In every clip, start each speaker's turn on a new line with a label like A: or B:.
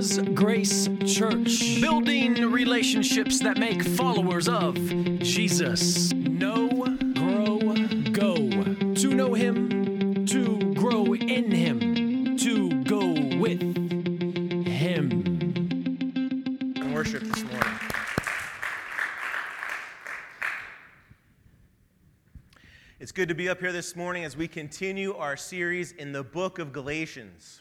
A: Noah's Grace Church. Building relationships that make followers of Jesus. Know, grow, go. To know Him, to grow in Him, to go with Him.
B: and worship this morning. It's good to be up here this morning as we continue our series in the book of Galatians.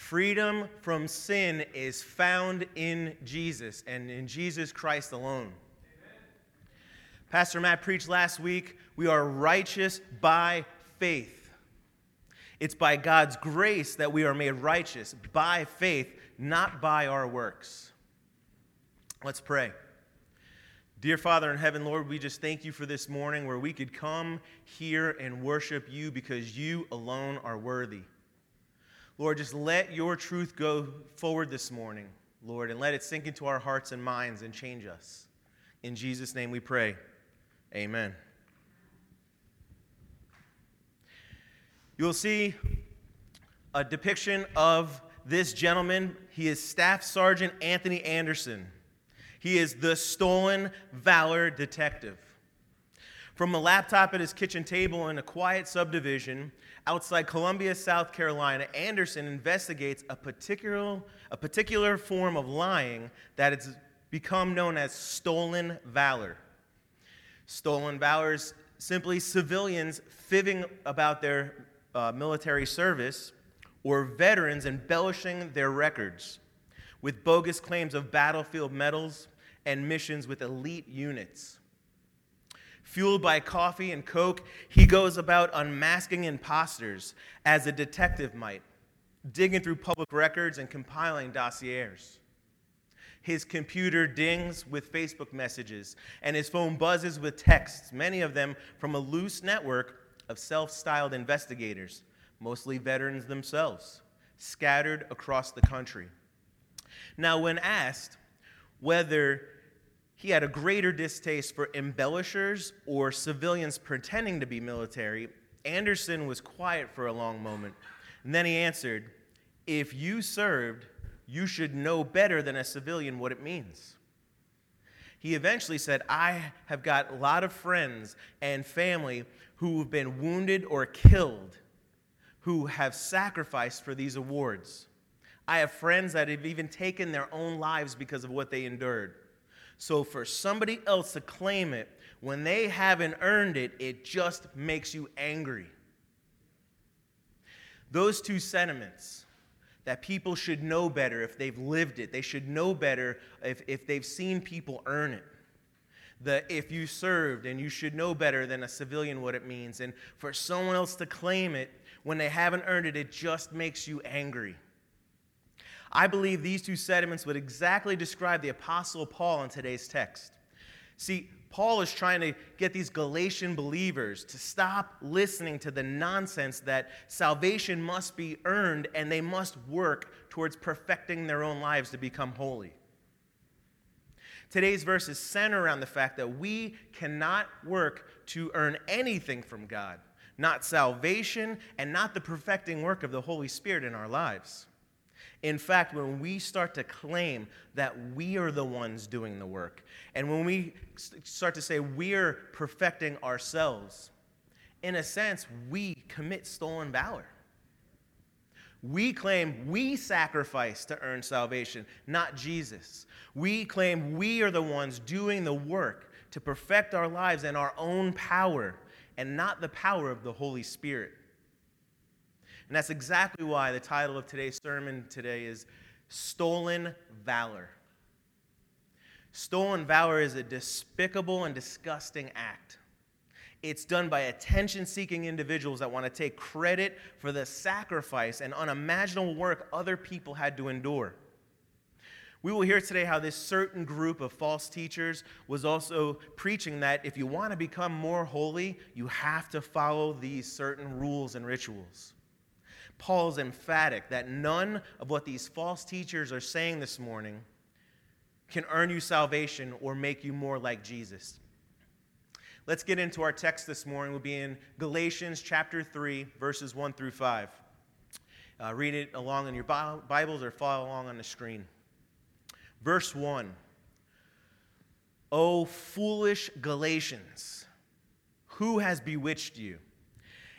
B: Freedom from sin is found in Jesus and in Jesus Christ alone. Pastor Matt preached last week we are righteous by faith. It's by God's grace that we are made righteous by faith, not by our works. Let's pray. Dear Father in heaven, Lord, we just thank you for this morning where we could come here and worship you because you alone are worthy. Lord, just let your truth go forward this morning, Lord, and let it sink into our hearts and minds and change us. In Jesus' name we pray. Amen. You'll see a depiction of this gentleman. He is Staff Sergeant Anthony Anderson. He is the stolen valor detective. From a laptop at his kitchen table in a quiet subdivision outside Columbia, South Carolina, Anderson investigates a particular, a particular form of lying that has become known as stolen valor. Stolen valor is simply civilians fibbing about their uh, military service or veterans embellishing their records with bogus claims of battlefield medals and missions with elite units. Fueled by coffee and coke, he goes about unmasking imposters as a detective might, digging through public records and compiling dossiers. His computer dings with Facebook messages, and his phone buzzes with texts, many of them from a loose network of self styled investigators, mostly veterans themselves, scattered across the country. Now, when asked whether he had a greater distaste for embellishers or civilians pretending to be military, Anderson was quiet for a long moment. And then he answered, If you served, you should know better than a civilian what it means. He eventually said, I have got a lot of friends and family who have been wounded or killed who have sacrificed for these awards. I have friends that have even taken their own lives because of what they endured. So for somebody else to claim it when they haven't earned it, it just makes you angry. Those two sentiments that people should know better if they've lived it, they should know better if, if they've seen people earn it. The if you served and you should know better than a civilian what it means. And for someone else to claim it when they haven't earned it, it just makes you angry. I believe these two sentiments would exactly describe the Apostle Paul in today's text. See, Paul is trying to get these Galatian believers to stop listening to the nonsense that salvation must be earned and they must work towards perfecting their own lives to become holy. Today's verses center around the fact that we cannot work to earn anything from God, not salvation and not the perfecting work of the Holy Spirit in our lives. In fact, when we start to claim that we are the ones doing the work, and when we start to say we're perfecting ourselves, in a sense, we commit stolen valor. We claim we sacrifice to earn salvation, not Jesus. We claim we are the ones doing the work to perfect our lives in our own power and not the power of the Holy Spirit. And that's exactly why the title of today's sermon today is Stolen Valor. Stolen valor is a despicable and disgusting act. It's done by attention seeking individuals that want to take credit for the sacrifice and unimaginable work other people had to endure. We will hear today how this certain group of false teachers was also preaching that if you want to become more holy, you have to follow these certain rules and rituals. Paul's emphatic that none of what these false teachers are saying this morning can earn you salvation or make you more like Jesus. Let's get into our text this morning. We'll be in Galatians chapter 3, verses 1 through 5. uh, read it along in your Bibles or follow along on the screen. Verse 1 O foolish Galatians, who has bewitched you?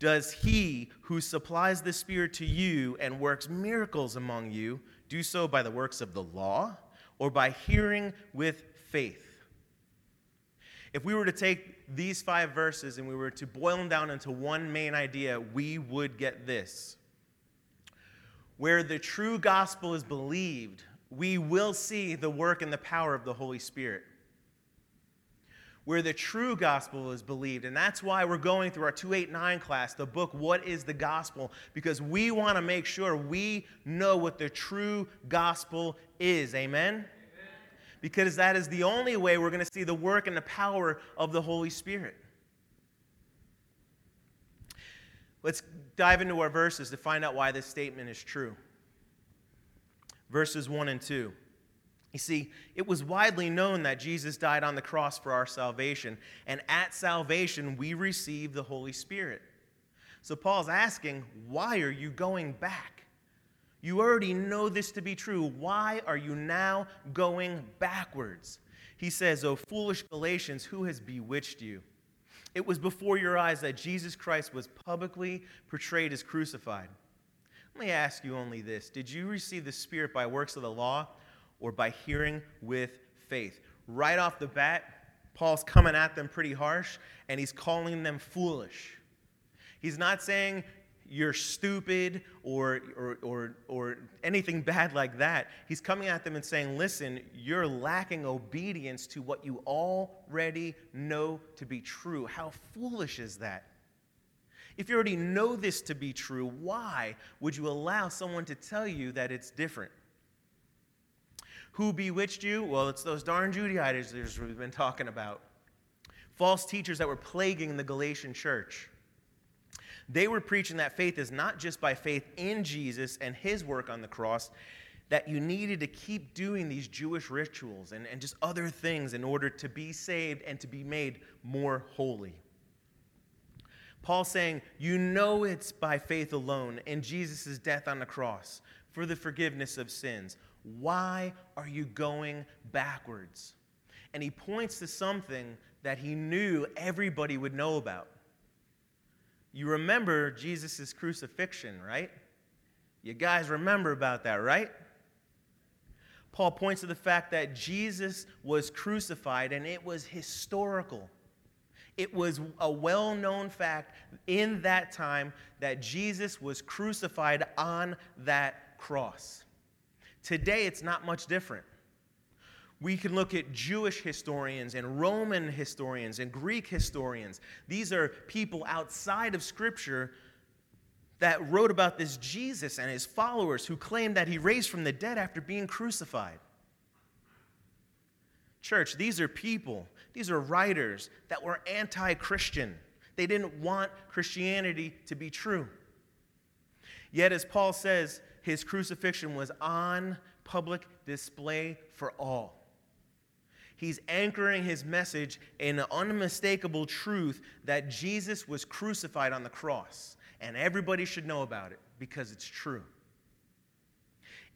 B: Does he who supplies the Spirit to you and works miracles among you do so by the works of the law or by hearing with faith? If we were to take these five verses and we were to boil them down into one main idea, we would get this. Where the true gospel is believed, we will see the work and the power of the Holy Spirit where the true gospel is believed. And that's why we're going through our 289 class, the book, What is the Gospel? Because we want to make sure we know what the true gospel is. Amen? Amen? Because that is the only way we're going to see the work and the power of the Holy Spirit. Let's dive into our verses to find out why this statement is true. Verses 1 and 2. You see, it was widely known that Jesus died on the cross for our salvation, and at salvation, we receive the Holy Spirit. So Paul's asking, why are you going back? You already know this to be true. Why are you now going backwards? He says, O foolish Galatians, who has bewitched you? It was before your eyes that Jesus Christ was publicly portrayed as crucified. Let me ask you only this Did you receive the Spirit by works of the law? Or by hearing with faith. Right off the bat, Paul's coming at them pretty harsh and he's calling them foolish. He's not saying you're stupid or, or, or, or anything bad like that. He's coming at them and saying, listen, you're lacking obedience to what you already know to be true. How foolish is that? If you already know this to be true, why would you allow someone to tell you that it's different? Who bewitched you? Well, it's those darn Judaizers we've been talking about. False teachers that were plaguing the Galatian church. They were preaching that faith is not just by faith in Jesus and his work on the cross, that you needed to keep doing these Jewish rituals and, and just other things in order to be saved and to be made more holy. Paul saying, You know it's by faith alone in Jesus' death on the cross for the forgiveness of sins. Why are you going backwards? And he points to something that he knew everybody would know about. You remember Jesus' crucifixion, right? You guys remember about that, right? Paul points to the fact that Jesus was crucified and it was historical. It was a well known fact in that time that Jesus was crucified on that cross. Today, it's not much different. We can look at Jewish historians and Roman historians and Greek historians. These are people outside of Scripture that wrote about this Jesus and his followers who claimed that he raised from the dead after being crucified. Church, these are people, these are writers that were anti Christian. They didn't want Christianity to be true. Yet, as Paul says, his crucifixion was on public display for all. He's anchoring his message in the unmistakable truth that Jesus was crucified on the cross, and everybody should know about it because it's true.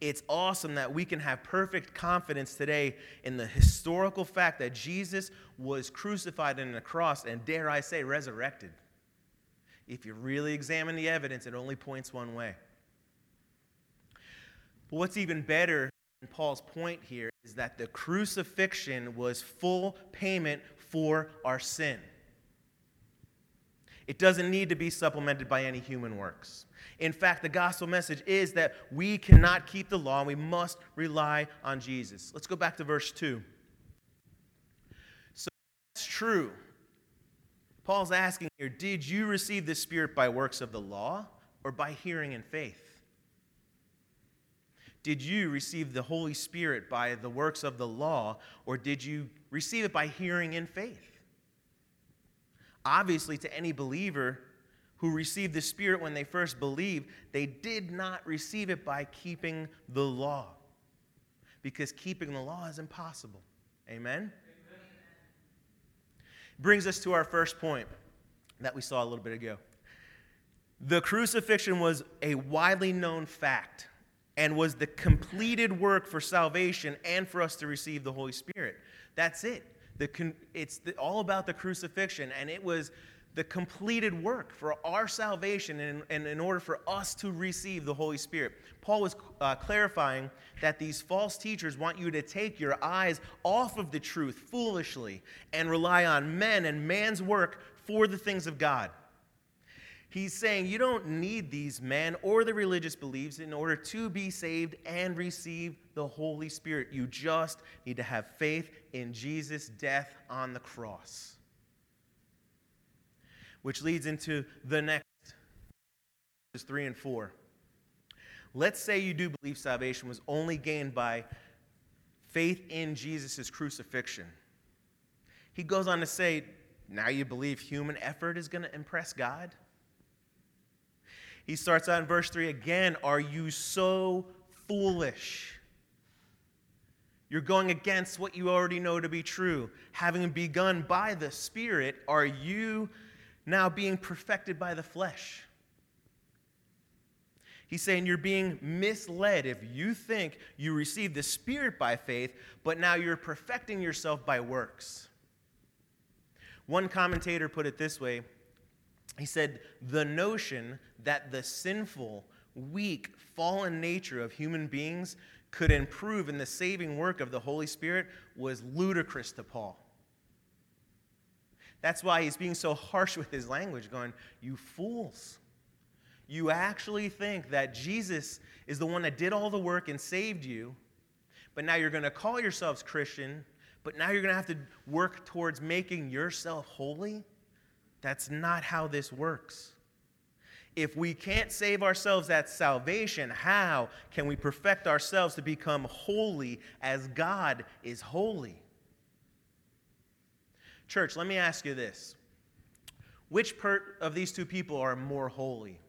B: It's awesome that we can have perfect confidence today in the historical fact that Jesus was crucified on the cross and, dare I say, resurrected. If you really examine the evidence, it only points one way. But what's even better than Paul's point here is that the crucifixion was full payment for our sin. It doesn't need to be supplemented by any human works. In fact, the gospel message is that we cannot keep the law and we must rely on Jesus. Let's go back to verse 2. So that's true. Paul's asking here Did you receive the Spirit by works of the law or by hearing and faith? Did you receive the Holy Spirit by the works of the law, or did you receive it by hearing in faith? Obviously, to any believer who received the Spirit when they first believed, they did not receive it by keeping the law, because keeping the law is impossible. Amen? Brings us to our first point that we saw a little bit ago. The crucifixion was a widely known fact and was the completed work for salvation and for us to receive the Holy Spirit. That's it. The, it's the, all about the crucifixion, and it was the completed work for our salvation and, and, in order for us to receive the Holy Spirit. Paul was uh, clarifying that these false teachers want you to take your eyes off of the truth foolishly and rely on men and man's work for the things of God. He's saying you don't need these men or the religious beliefs in order to be saved and receive the Holy Spirit. You just need to have faith in Jesus' death on the cross which leads into the next verses 3 and 4. Let's say you do believe salvation was only gained by faith in Jesus' crucifixion. He goes on to say, now you believe human effort is going to impress God? He starts out in verse 3 again, Are you so foolish? You're going against what you already know to be true. Having begun by the Spirit, are you now being perfected by the flesh. He's saying you're being misled if you think you received the Spirit by faith, but now you're perfecting yourself by works. One commentator put it this way he said, The notion that the sinful, weak, fallen nature of human beings could improve in the saving work of the Holy Spirit was ludicrous to Paul. That's why he's being so harsh with his language, going, You fools. You actually think that Jesus is the one that did all the work and saved you, but now you're going to call yourselves Christian, but now you're going to have to work towards making yourself holy? That's not how this works. If we can't save ourselves at salvation, how can we perfect ourselves to become holy as God is holy? Church, let me ask you this. Which part of these two people are more holy?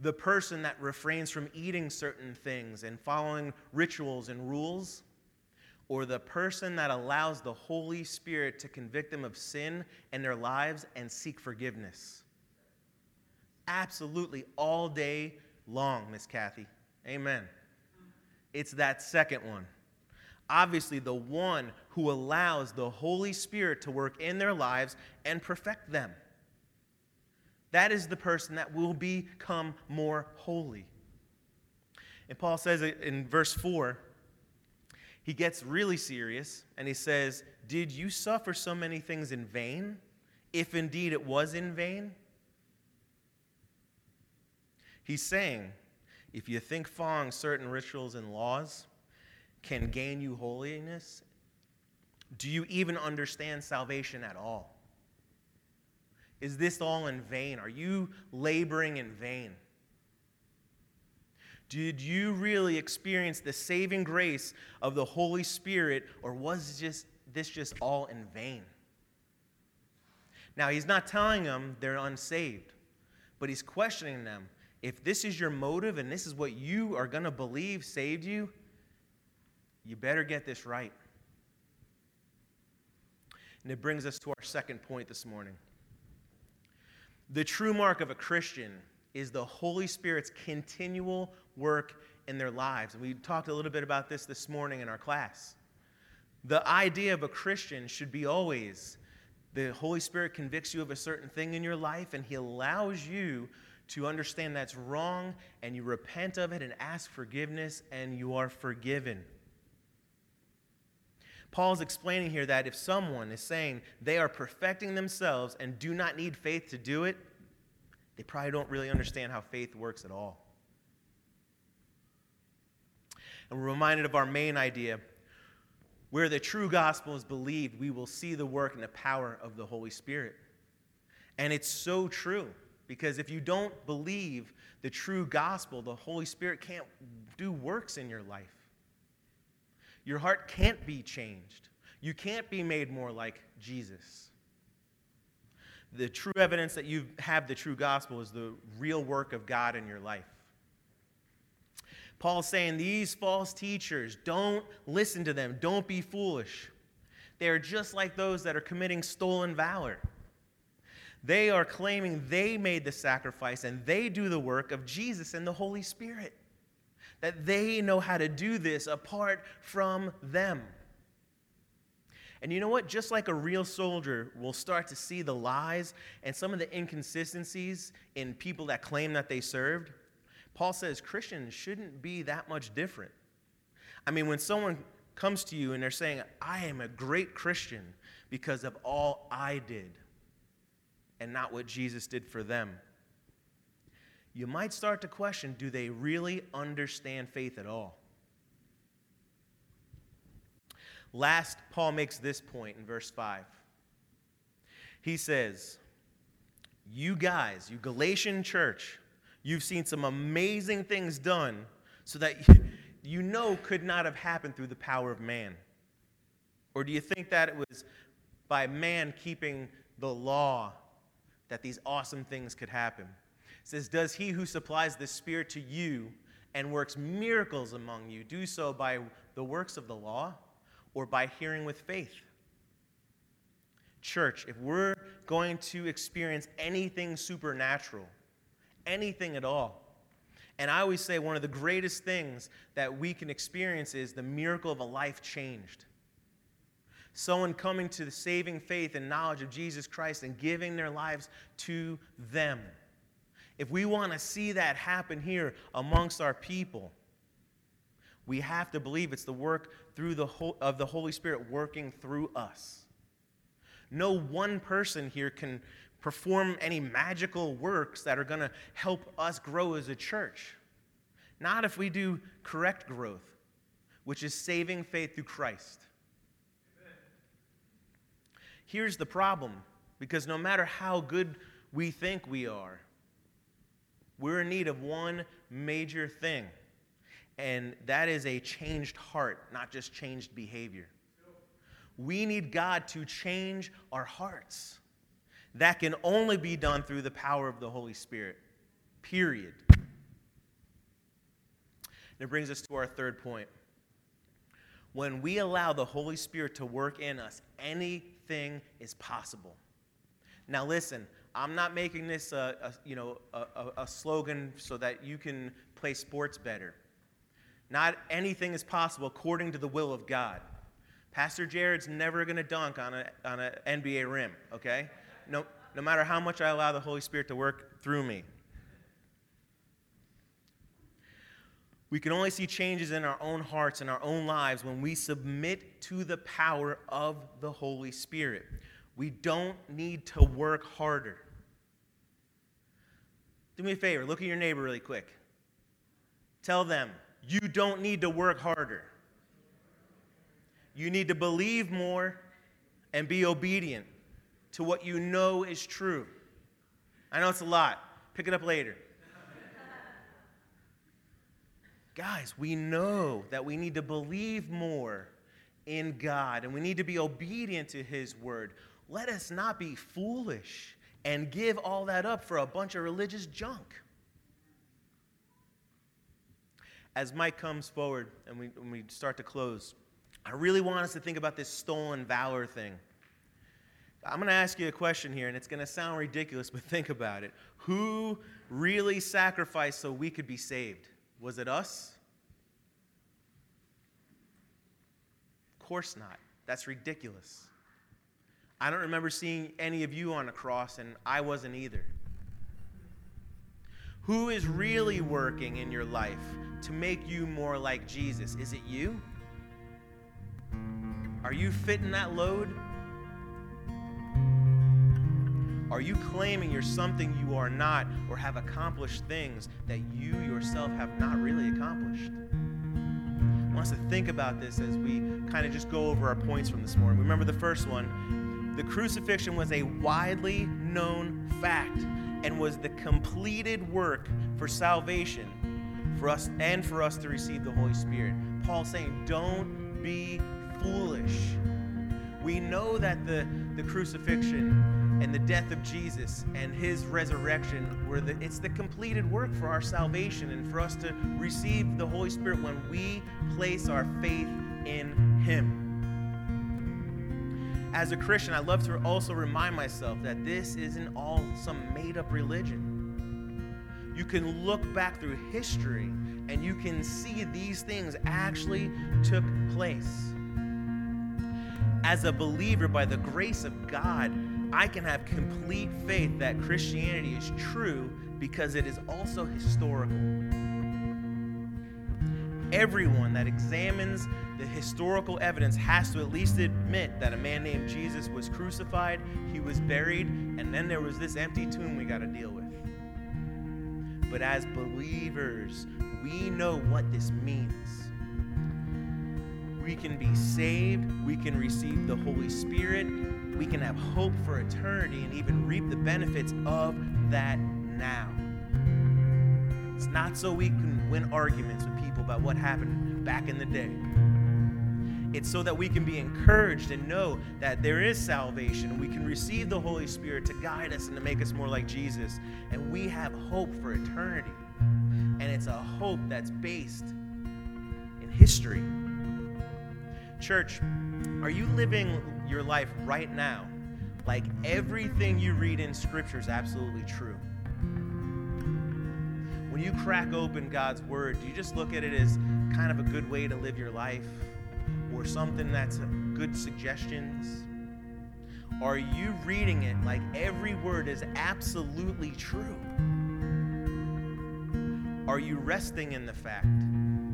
B: The person that refrains from eating certain things and following rituals and rules? Or the person that allows the Holy Spirit to convict them of sin in their lives and seek forgiveness? Absolutely, all day long, Miss Kathy. Amen. It's that second one obviously the one who allows the Holy Spirit to work in their lives and perfect them. That is the person that will become more holy. And Paul says in verse 4, he gets really serious and he says, Did you suffer so many things in vain, if indeed it was in vain? He's saying, if you think following certain rituals and laws can gain you holiness, do you even understand salvation at all? Is this all in vain? Are you laboring in vain? Did you really experience the saving grace of the Holy Spirit, or was just, this just all in vain? Now, he's not telling them they're unsaved, but he's questioning them. If this is your motive and this is what you are going to believe saved you, you better get this right. And it brings us to our second point this morning. The true mark of a Christian is the Holy Spirit's continual work in their lives. and We talked a little bit about this this morning in our class. The idea of a Christian should be always the Holy Spirit convicts you of a certain thing in your life, and He allows you to understand that's wrong, and you repent of it and ask forgiveness, and you are forgiven. Paul's explaining here that if someone is saying they are perfecting themselves and do not need faith to do it, they probably don't really understand how faith works at all. And we're reminded of our main idea where the true gospel is believed, we will see the work and the power of the Holy Spirit. And it's so true Because if you don't believe the true gospel, the Holy Spirit can't do works in your life. Your heart can't be changed. You can't be made more like Jesus. The true evidence that you have the true gospel is the real work of God in your life. Paul's saying these false teachers, don't listen to them. Don't be foolish. They are just like those that are committing stolen valor. They are claiming they made the sacrifice and they do the work of Jesus and the Holy Spirit. That they know how to do this apart from them. And you know what? Just like a real soldier will start to see the lies and some of the inconsistencies in people that claim that they served, Paul says Christians shouldn't be that much different. I mean, when someone comes to you and they're saying, I am a great Christian because of all I did and not what Jesus did for them, you might start to question do they really understand faith at all? Last, Paul makes this point in verse 5. He says, You guys, you Galatian church, You've seen some amazing things done so that you know could not have happened through the power of man. Or do you think that it was by man keeping the law that these awesome things could happen? It says, Does he who supplies the Spirit to you and works miracles among you do so by the works of the law or by hearing with faith? Church, if we're going to experience anything supernatural, anything at all. And I always say one of the greatest things that we can experience is the miracle of a life changed. Someone coming to the saving faith and knowledge of Jesus Christ and giving their lives to them. If we want to see that happen here amongst our people, we have to believe it's the work through the whole, of the Holy Spirit working through us. No one person here can perform any magical works that are going to help us grow as a church. Not if we do correct growth, which is saving faith through Christ. Here's the problem because no matter how good we think we are, we're in need of one major thing, and that is a changed heart, not just changed behavior. We need God to change our hearts. That can only be done through the power of the Holy Spirit. Period. And it brings us to our third point. When we allow the Holy Spirit to work in us, anything is possible. Now, listen, I'm not making this a, a you know, a, a slogan so that you can play sports better. Not anything is possible according to the will of God. Pastor Jared's never going to dunk on an on a NBA rim, okay? No, no matter how much I allow the Holy Spirit to work through me. We can only see changes in our own hearts and our own lives when we submit to the power of the Holy Spirit. We don't need to work harder. Do me a favor, look at your neighbor really quick. Tell them, you don't need to work harder. You need to believe more and be obedient to what you know is true. I know it's a lot. Pick it up later. Guys, we know that we need to believe more in God and we need to be obedient to His word. Let us not be foolish and give all that up for a bunch of religious junk. As Mike comes forward and we, we start to close, I really want us to think about this stolen valor thing. I'm going to ask you a question here, and it's going to sound ridiculous, but think about it. Who really sacrificed so we could be saved? Was it us? Of course not. That's ridiculous. I don't remember seeing any of you on a cross, and I wasn't either. Who is really working in your life to make you more like Jesus? Is it you? Are you fitting that load? Are you claiming you're something you are not or have accomplished things that you yourself have not really accomplished? I want us to think about this as we kind of just go over our points from this morning. Remember the first one the crucifixion was a widely known fact. and was the completed work for salvation for us and for us to receive the Holy Spirit. Paul saying, don't be foolish. We know that the, the crucifixion and the death of Jesus and his resurrection were the it's the completed work for our salvation and for us to receive the Holy Spirit when we place our faith in him. As a Christian, I love to also remind myself that this isn't all some made up religion. You can look back through history and you can see these things actually took place. As a believer, by the grace of God, I can have complete faith that Christianity is true because it is also historical. Everyone that examines the historical evidence has to at least admit that a man named Jesus was crucified, he was buried, and then there was this empty tomb we got to deal with. But as believers, we know what this means. We can be saved, we can receive the Holy Spirit, we can have hope for eternity, and even reap the benefits of that now. It's not so we can win arguments with people about what happened back in the day. It's so that we can be encouraged and know that there is salvation we can receive the Holy Spirit to guide us and to make us more like Jesus. And we have hope for eternity. And it's a hope that's based in history. Church, are you living your life right now like everything you read in Scripture is absolutely true? When you crack open God's Word, do you just look at it as kind of a good way to live your life? or something that's good suggestions? Are you reading it like every word is absolutely true? Are you resting in the fact,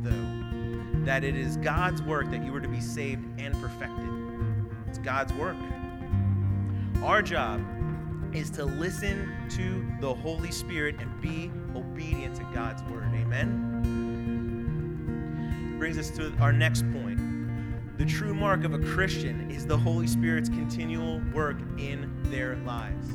B: though, that it is God's work that you are to be saved and perfected? It's God's work. Our job is to listen to the Holy Spirit and be obedient to God's word. Amen? Brings us to our next point. The true mark of a Christian is the Holy Spirit's continual work in their lives.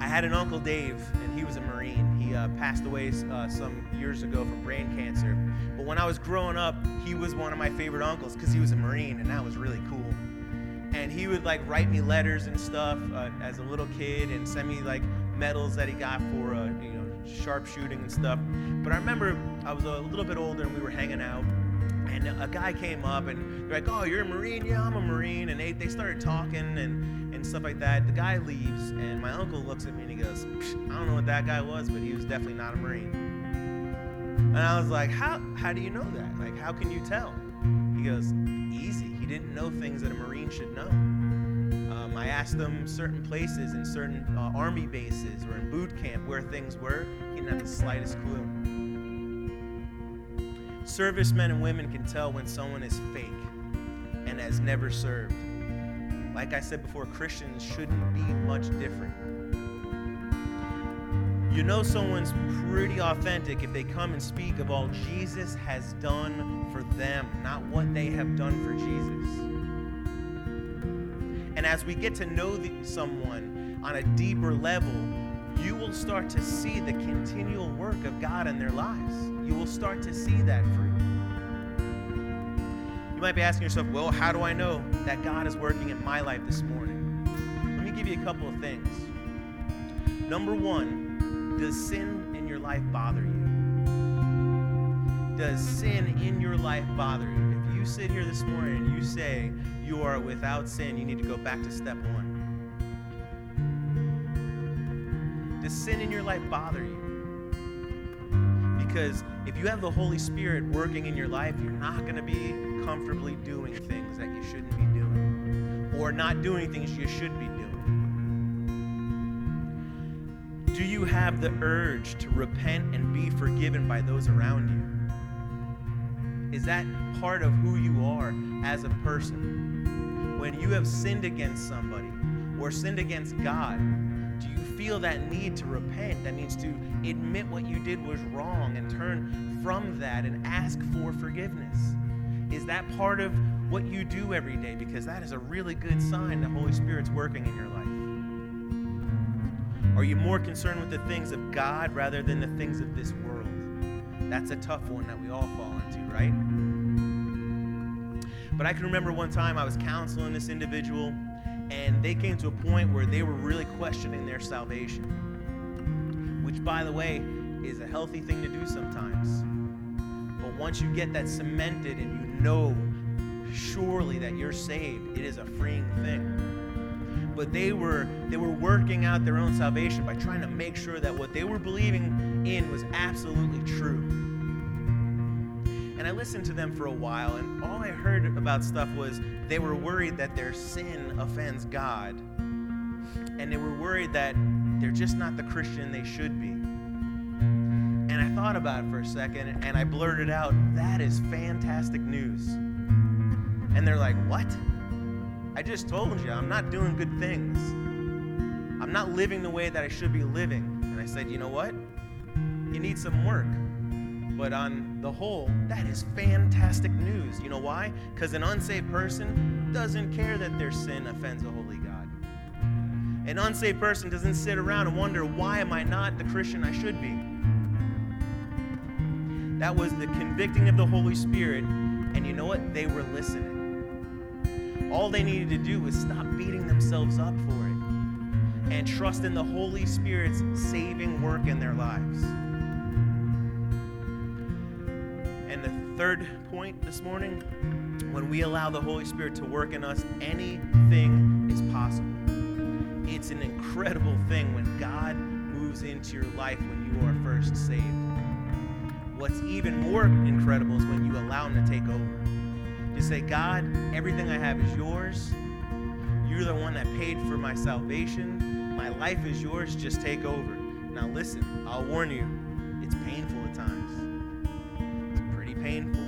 B: I had an Uncle Dave, and he was a Marine. He uh, passed away uh, some years ago from brain cancer. But when I was growing up, he was one of my favorite uncles because he was a Marine, and that was really cool. And he would like write me letters and stuff uh, as a little kid, and send me like medals that he got for uh, you know sharpshooting and stuff. But I remember I was a little bit older, and we were hanging out and a guy came up and they're like, "Oh, you're a Marine? Yeah, I'm a Marine." And they, they started talking and, and stuff like that. The guy leaves, and my uncle looks at me and he goes, "I don't know what that guy was, but he was definitely not a Marine." And I was like, "How how do you know that? Like, how can you tell?" He goes, "Easy. Didn't know things that a Marine should know." Um, I asked them certain places in certain uh, army bases or in boot camp where things were. He didn't have the slightest clue. Servicemen and women can tell when someone is fake and has never served. Like I said before, Christians shouldn't be much different. You know someone's pretty authentic if they come and speak of all Jesus has done for them, not what they have done for Jesus. And as we get to know someone on a deeper level, you will start to see the continual work of God in their lives. You will start to see that fruit. You might be asking yourself, well, how do I know that God is working in my life this morning? Let me give you a couple of things. Number one, does sin in your life bother you? Does sin in your life bother you? If you sit here this morning and you say you are without sin, you need to go back to step one. Does sin in your life bother you? Because if you have the Holy Spirit working in your life, you're not going to be comfortably doing things that you shouldn't be doing or not doing things you should be doing. Do you have the urge to repent and be forgiven by those around you? Is that part of who you are as a person? When you have sinned against somebody or sinned against God, do you feel that need to repent? That means to admit what you did was wrong and turn from that and ask for forgiveness. Is that part of what you do every day? Because that is a really good sign the Holy Spirit's working in your life. Are you more concerned with the things of God rather than the things of this world? That's a tough one that we all fall into, right? But I can remember one time I was counseling this individual, and they came to a point where they were really questioning their salvation, which, by the way, is a healthy thing to do sometimes. But once you get that cemented and you know surely that you're saved, it is a freeing thing. But they were they were working out their own salvation by trying to make sure that what they were believing in was absolutely true. And I listened to them for a while, and all I heard about stuff was they were worried that their sin offends God. And they were worried that they're just not the Christian they should be. And I thought about it for a second, and I blurted out, That is fantastic news. And they're like, What? I just told you, I'm not doing good things. I'm not living the way that I should be living. And I said, You know what? You need some work. But on the whole, that is fantastic news. You know why? Because an unsaved person doesn't care that their sin offends a holy God. An unsaved person doesn't sit around and wonder, why am I not the Christian I should be? That was the convicting of the Holy Spirit. And you know what? They were listening. All they needed to do was stop beating themselves up for it and trust in the Holy Spirit's saving work in their lives. And the third point this morning when we allow the Holy Spirit to work in us, anything is possible. It's an incredible thing when God moves into your life when you are first saved. What's even more incredible is when you allow Him to take over. You say, God, everything I have is yours. You're the one that paid for my salvation. My life is yours. Just take over. Now, listen, I'll warn you, it's painful at times. It's pretty painful.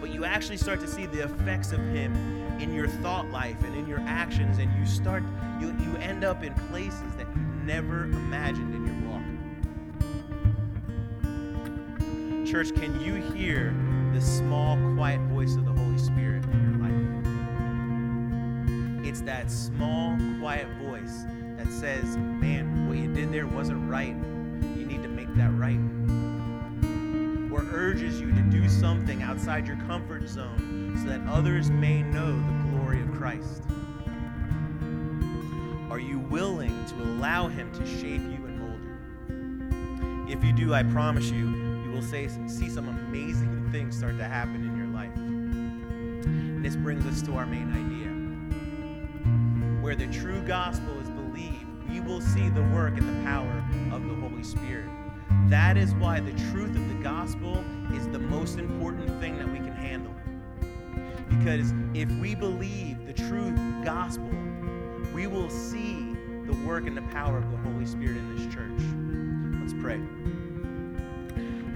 B: But you actually start to see the effects of Him in your thought life and in your actions, and you start, you, you end up in places that you never imagined in your walk. Church, can you hear the small, quiet voice of the Holy Spirit in your life? It's that small, quiet voice that says, Man, what you did there wasn't right. You need to make that right. Or urges you to do something outside your comfort zone so that others may know the glory of Christ. Are you willing to allow Him to shape you and mold you? If you do, I promise you, you will say, see some amazing things start to happen in your life. And this brings us to our main idea. Where the true gospel is believed, we will see the work and the power of the Holy Spirit. That is why the truth of the gospel is the most important thing that we can handle. Because if we believe the true gospel, we will see the work and the power of the Holy Spirit in this church. Let's pray.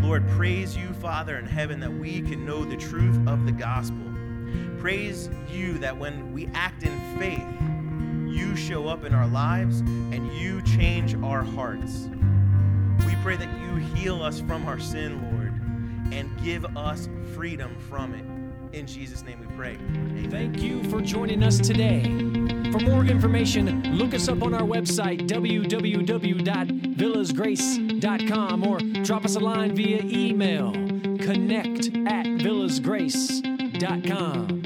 B: Lord, praise you, Father in heaven, that we can know the truth of the gospel. Praise you that when we act in faith, you show up in our lives and you change our hearts. We pray that you heal us from our sin, Lord, and give us freedom from it. In Jesus' name we pray. Amen.
A: Thank you for joining us today. For more information, look us up on our website, www.villasgrace.com, or drop us a line via email, connect at villasgrace.com.